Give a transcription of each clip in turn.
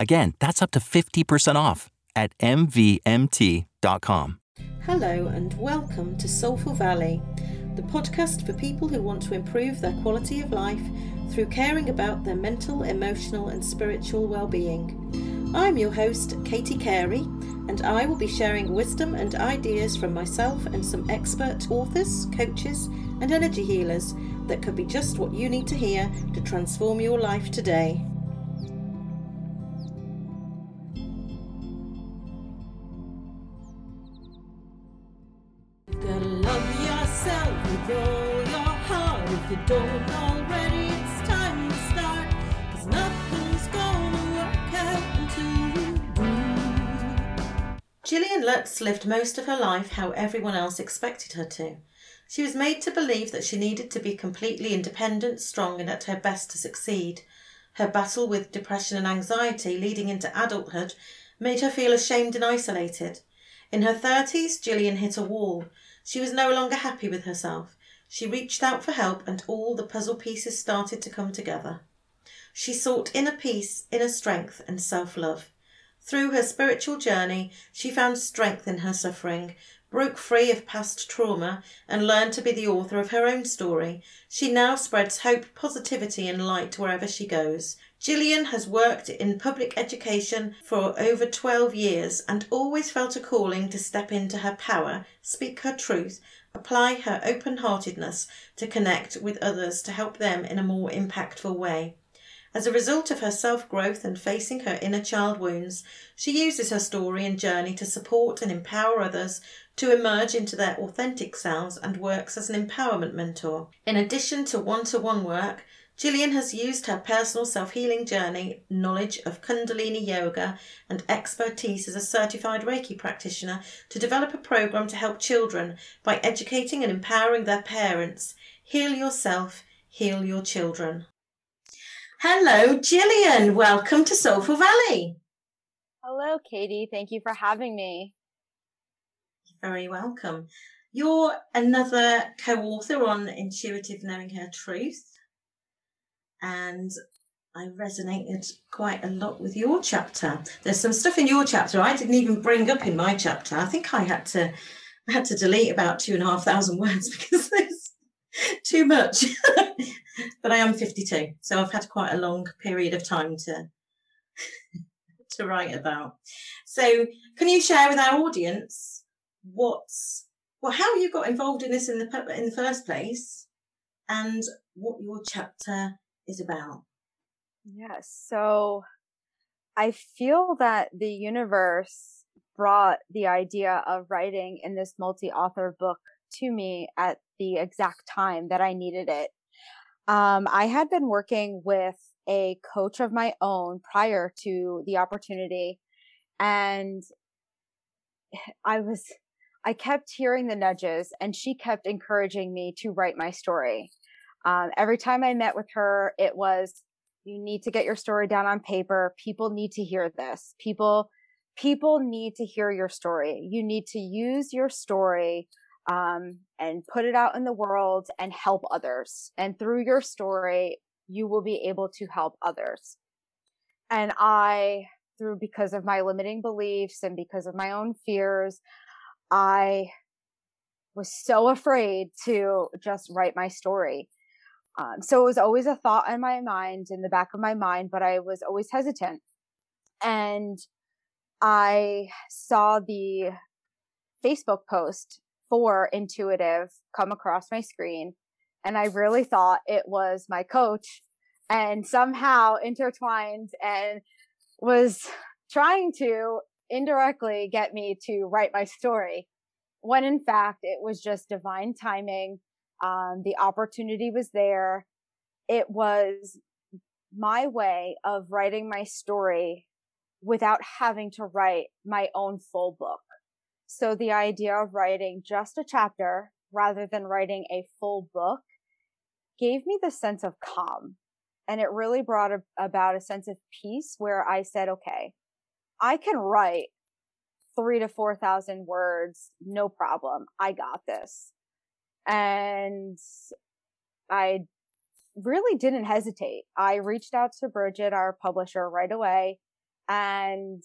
Again, that's up to 50% off at MVMT.com. Hello, and welcome to Soulful Valley the podcast for people who want to improve their quality of life through caring about their mental, emotional, and spiritual well-being. I'm your host, Katie Carey, and I will be sharing wisdom and ideas from myself and some expert authors, coaches, and energy healers that could be just what you need to hear to transform your life today. Lived most of her life how everyone else expected her to. She was made to believe that she needed to be completely independent, strong, and at her best to succeed. Her battle with depression and anxiety leading into adulthood made her feel ashamed and isolated. In her 30s, Gillian hit a wall. She was no longer happy with herself. She reached out for help, and all the puzzle pieces started to come together. She sought inner peace, inner strength, and self love. Through her spiritual journey, she found strength in her suffering, broke free of past trauma, and learned to be the author of her own story. She now spreads hope, positivity, and light wherever she goes. Gillian has worked in public education for over 12 years and always felt a calling to step into her power, speak her truth, apply her open heartedness to connect with others to help them in a more impactful way. As a result of her self growth and facing her inner child wounds, she uses her story and journey to support and empower others to emerge into their authentic selves and works as an empowerment mentor. In addition to one to one work, Gillian has used her personal self healing journey, knowledge of Kundalini yoga, and expertise as a certified Reiki practitioner to develop a program to help children by educating and empowering their parents. Heal yourself, heal your children. Hello, Gillian. Welcome to Soulful Valley. Hello, Katie. Thank you for having me. You're very welcome. You're another co author on Intuitive Knowing Her Truth and I resonated quite a lot with your chapter. There's some stuff in your chapter I didn't even bring up in my chapter. I think I had to I had to delete about two and a half thousand words because there's too much. but I am 52, so I've had quite a long period of time to to write about. So, can you share with our audience what's well how you got involved in this in the in the first place, and what your chapter is about? Yes. So I feel that the universe brought the idea of writing in this multi author book to me at the exact time that I needed it. Um, I had been working with a coach of my own prior to the opportunity, and I was, I kept hearing the nudges, and she kept encouraging me to write my story. Um, every time I met with her, it was, you need to get your story down on paper. People need to hear this. People, people need to hear your story. You need to use your story um, and put it out in the world and help others. And through your story, you will be able to help others. And I, through because of my limiting beliefs and because of my own fears, I was so afraid to just write my story. Um, so it was always a thought in my mind, in the back of my mind, but I was always hesitant. And I saw the Facebook post for intuitive come across my screen. And I really thought it was my coach and somehow intertwined and was trying to indirectly get me to write my story when in fact it was just divine timing. Um, the opportunity was there. It was my way of writing my story without having to write my own full book. So the idea of writing just a chapter rather than writing a full book gave me the sense of calm. And it really brought a, about a sense of peace where I said, okay, I can write three to 4,000 words, no problem. I got this. And I really didn't hesitate. I reached out to Bridget, our publisher, right away. And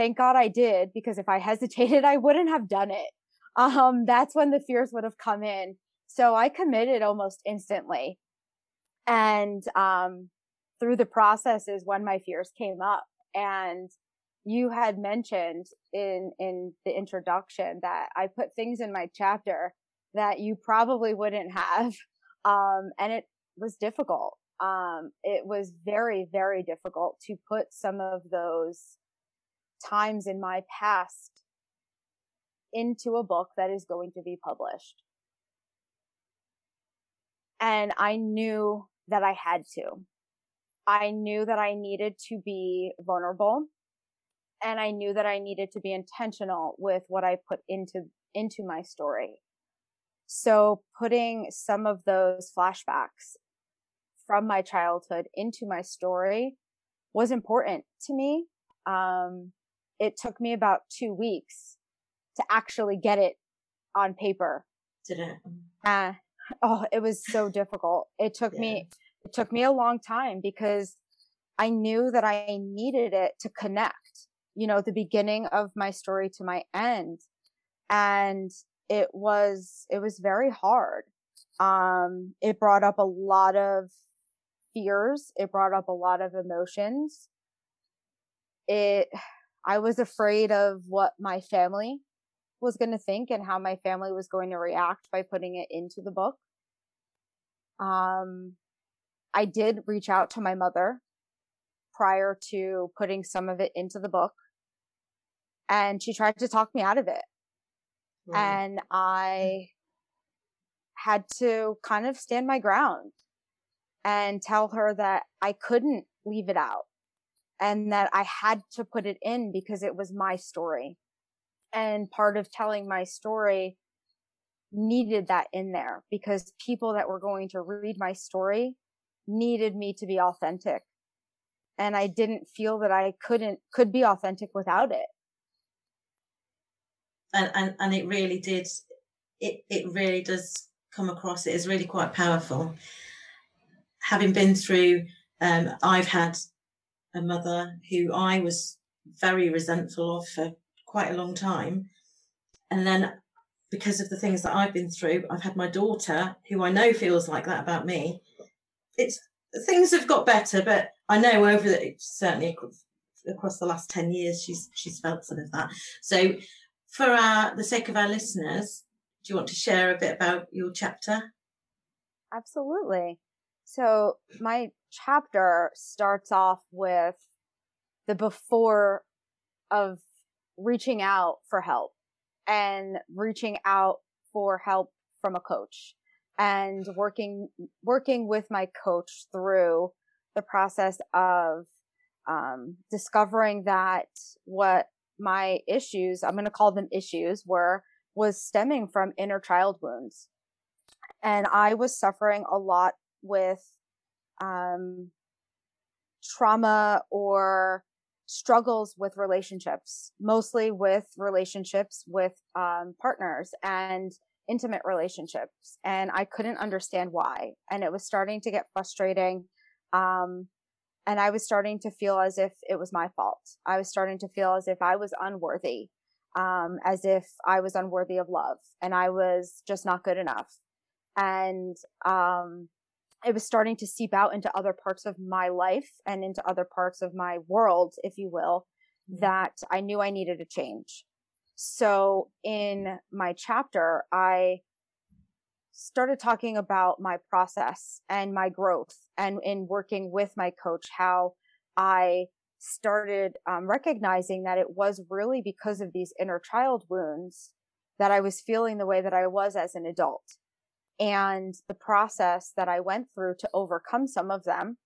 thank God I did, because if I hesitated, I wouldn't have done it. Um, that's when the fears would have come in. So I committed almost instantly. And, um, through the process is when my fears came up. And you had mentioned in, in the introduction that I put things in my chapter that you probably wouldn't have. Um, and it was difficult. Um, it was very, very difficult to put some of those times in my past into a book that is going to be published. And I knew that I had to. I knew that I needed to be vulnerable and I knew that I needed to be intentional with what I put into, into my story. So putting some of those flashbacks from my childhood into my story was important to me. Um, it took me about two weeks to actually get it on paper. Did it? Uh, oh, it was so difficult. It took yeah. me, it took me a long time because I knew that I needed it to connect you know, the beginning of my story to my end. And it was, it was very hard. Um, it brought up a lot of fears. It brought up a lot of emotions. It, I was afraid of what my family was going to think and how my family was going to react by putting it into the book. Um, I did reach out to my mother prior to putting some of it into the book. And she tried to talk me out of it. And I had to kind of stand my ground and tell her that I couldn't leave it out and that I had to put it in because it was my story. And part of telling my story needed that in there because people that were going to read my story needed me to be authentic and I didn't feel that I couldn't could be authentic without it. And and, and it really did it it really does come across it is really quite powerful. Having been through um, I've had a mother who I was very resentful of for quite a long time. And then because of the things that I've been through, I've had my daughter who I know feels like that about me. It's things have got better, but I know over the, certainly across the last 10 years, she's, she's felt some of that. So for our, the sake of our listeners, do you want to share a bit about your chapter? Absolutely. So my chapter starts off with the before of reaching out for help and reaching out for help from a coach and working working with my coach through the process of um, discovering that what my issues i'm going to call them issues were was stemming from inner child wounds. And i was suffering a lot with um, trauma or struggles with relationships mostly with relationships with um, partners and intimate relationships and I couldn't understand why. And it was starting to get frustrating. Um, and I was starting to feel as if it was my fault. I was starting to feel as if I was unworthy, um, as if I was unworthy of love and I was just not good enough. And, um, it was starting to seep out into other parts of my life and into other parts of my world, if you will, mm-hmm. that I knew I needed a change. So in my chapter, I started talking about my process and my growth and in working with my coach, how I started um, recognizing that it was really because of these inner child wounds that I was feeling the way that I was as an adult and the process that I went through to overcome some of them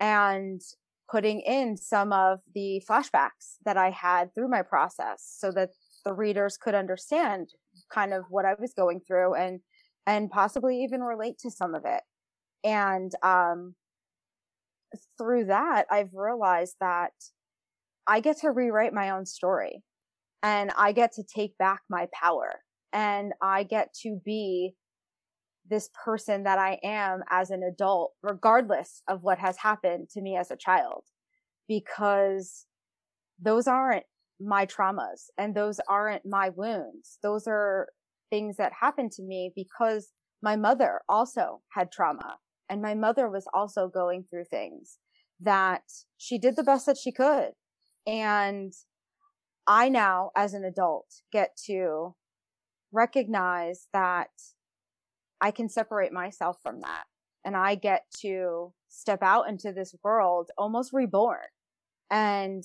and putting in some of the flashbacks that I had through my process so that the readers could understand kind of what I was going through and and possibly even relate to some of it. And um through that I've realized that I get to rewrite my own story and I get to take back my power and I get to be this person that I am as an adult, regardless of what has happened to me as a child, because those aren't my traumas and those aren't my wounds. Those are things that happened to me because my mother also had trauma and my mother was also going through things that she did the best that she could. And I now, as an adult, get to recognize that I can separate myself from that and I get to step out into this world almost reborn and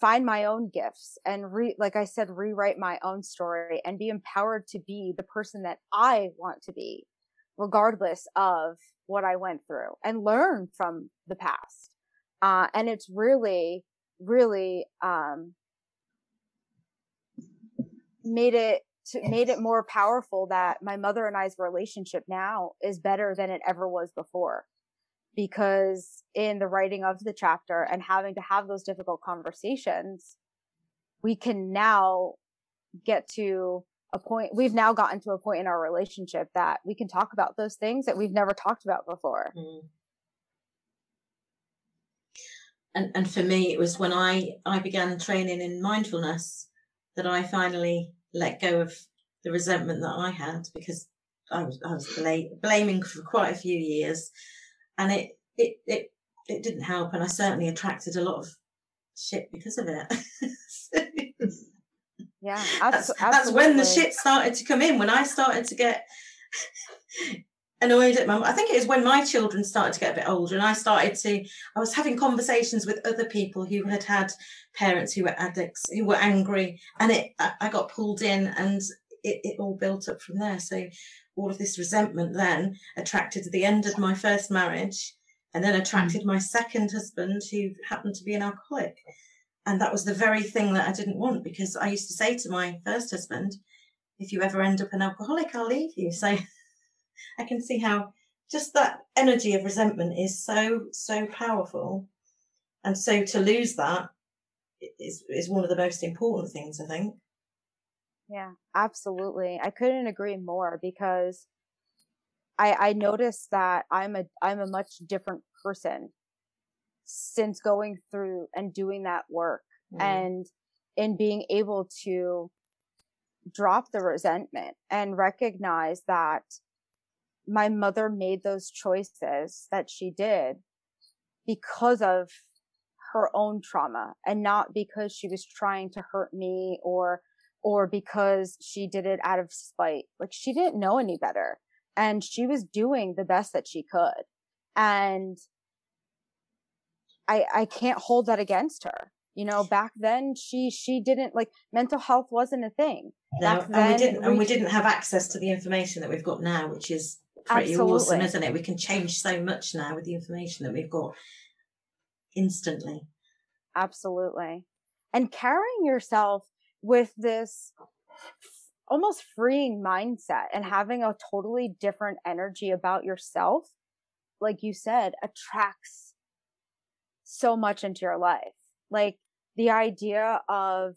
find my own gifts and re, like I said, rewrite my own story and be empowered to be the person that I want to be, regardless of what I went through and learn from the past. Uh, and it's really, really, um, made it to, made it more powerful that my mother and I's relationship now is better than it ever was before. Because in the writing of the chapter and having to have those difficult conversations, we can now get to a point, we've now gotten to a point in our relationship that we can talk about those things that we've never talked about before. Mm. And, and for me, it was when I, I began training in mindfulness that I finally let go of the resentment that I had because I was I was bla- blaming for quite a few years, and it it it it didn't help, and I certainly attracted a lot of shit because of it. yeah, that's, that's when the shit started to come in. When I started to get annoyed at my I think it was when my children started to get a bit older and I started to I was having conversations with other people who had had parents who were addicts who were angry and it I got pulled in and it, it all built up from there so all of this resentment then attracted the end of my first marriage and then attracted my second husband who happened to be an alcoholic and that was the very thing that I didn't want because I used to say to my first husband if you ever end up an alcoholic I'll leave you so I can see how just that energy of resentment is so, so powerful. And so to lose that is, is one of the most important things, I think. Yeah, absolutely. I couldn't agree more because I, I noticed that I'm a, I'm a much different person since going through and doing that work mm. and in being able to drop the resentment and recognize that my mother made those choices that she did because of her own trauma and not because she was trying to hurt me or or because she did it out of spite like she didn't know any better and she was doing the best that she could and i i can't hold that against her you know back then she she didn't like mental health wasn't a thing no, and we didn't and we didn't have access to the information that we've got now which is pretty Absolutely. awesome, isn't it? We can change so much now with the information that we've got instantly. Absolutely. And carrying yourself with this almost freeing mindset and having a totally different energy about yourself, like you said, attracts so much into your life. Like the idea of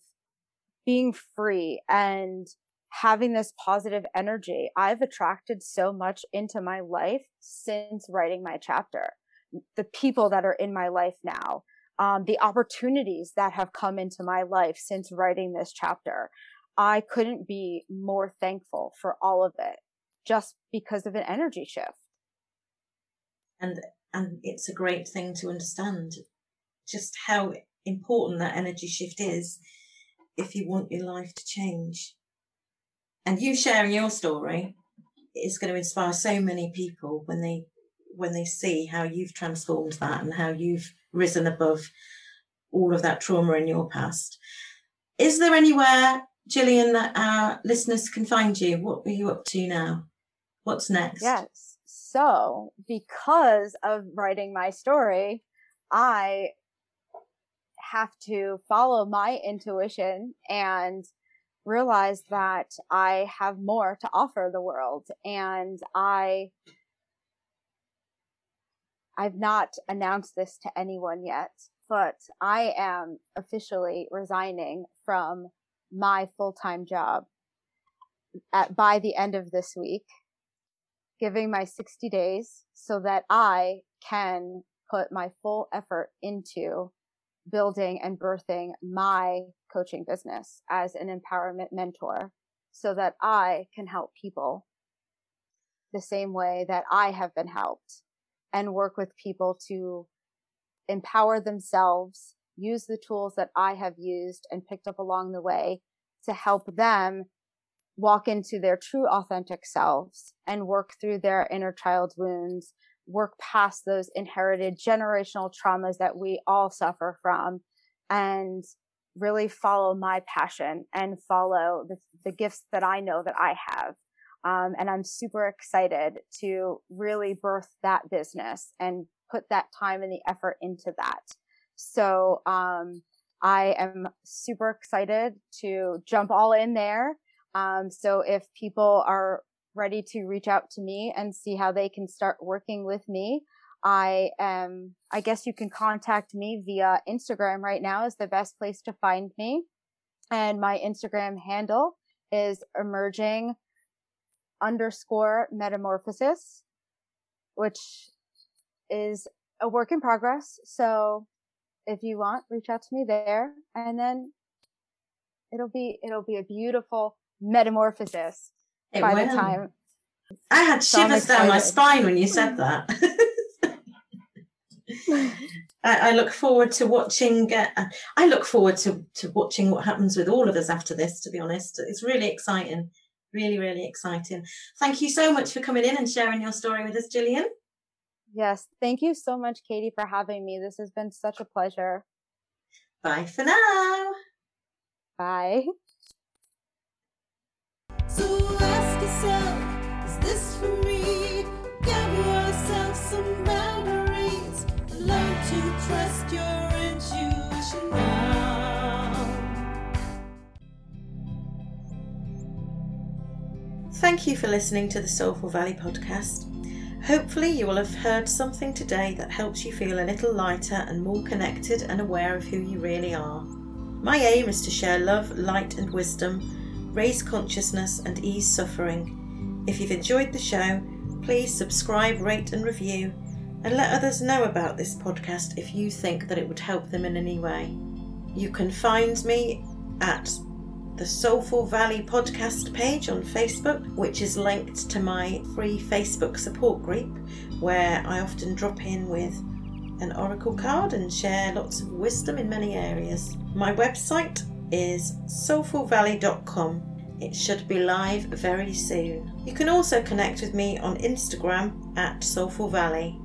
being free and having this positive energy. I've attracted so much into my life since writing my chapter. The people that are in my life now, um, the opportunities that have come into my life since writing this chapter. I couldn't be more thankful for all of it just because of an energy shift. And, and it's a great thing to understand just how important that energy shift is if you want your life to change. And you sharing your story is going to inspire so many people when they when they see how you've transformed that and how you've risen above all of that trauma in your past. Is there anywhere, Gillian, that our listeners can find you? What are you up to now? What's next? Yes. So, because of writing my story, I have to follow my intuition and realize that I have more to offer the world. And I, I've not announced this to anyone yet, but I am officially resigning from my full-time job at, by the end of this week giving my 60 days so that I can put my full effort into building and birthing my coaching business as an empowerment mentor so that I can help people the same way that I have been helped and work with people to empower themselves, use the tools that I have used and picked up along the way to help them walk into their true authentic selves and work through their inner child wounds, work past those inherited generational traumas that we all suffer from and really follow my passion and follow the, the gifts that I know that I have. Um, and I'm super excited to really birth that business and put that time and the effort into that. So, um, I am super excited to jump all in there um, so if people are ready to reach out to me and see how they can start working with me, I am, I guess you can contact me via Instagram right now is the best place to find me. And my Instagram handle is emerging underscore metamorphosis, which is a work in progress. So if you want, reach out to me there and then it'll be, it'll be a beautiful metamorphosis it by will. the time. I had shivers down my spine when you said that. I, I, look forward to watching. Uh, I look forward to to watching what happens with all of us after this. To be honest, it's really exciting, really, really exciting. Thank you so much for coming in and sharing your story with us, Gillian. Yes, thank you so much, Katie, for having me. This has been such a pleasure. Bye for now. Bye. So ask yourself, is this for me? Give yourself some boundaries. Learn to trust your Thank you for listening to the Soulful Valley podcast. Hopefully, you will have heard something today that helps you feel a little lighter and more connected and aware of who you really are. My aim is to share love, light, and wisdom raise consciousness, and ease suffering. If you've enjoyed the show, please subscribe, rate, and review, and let others know about this podcast if you think that it would help them in any way. You can find me at the Soulful Valley podcast page on Facebook, which is linked to my free Facebook support group, where I often drop in with an oracle card and share lots of wisdom in many areas. My website is soulfulvalley.com. It should be live very soon. You can also connect with me on Instagram at Soulful Valley.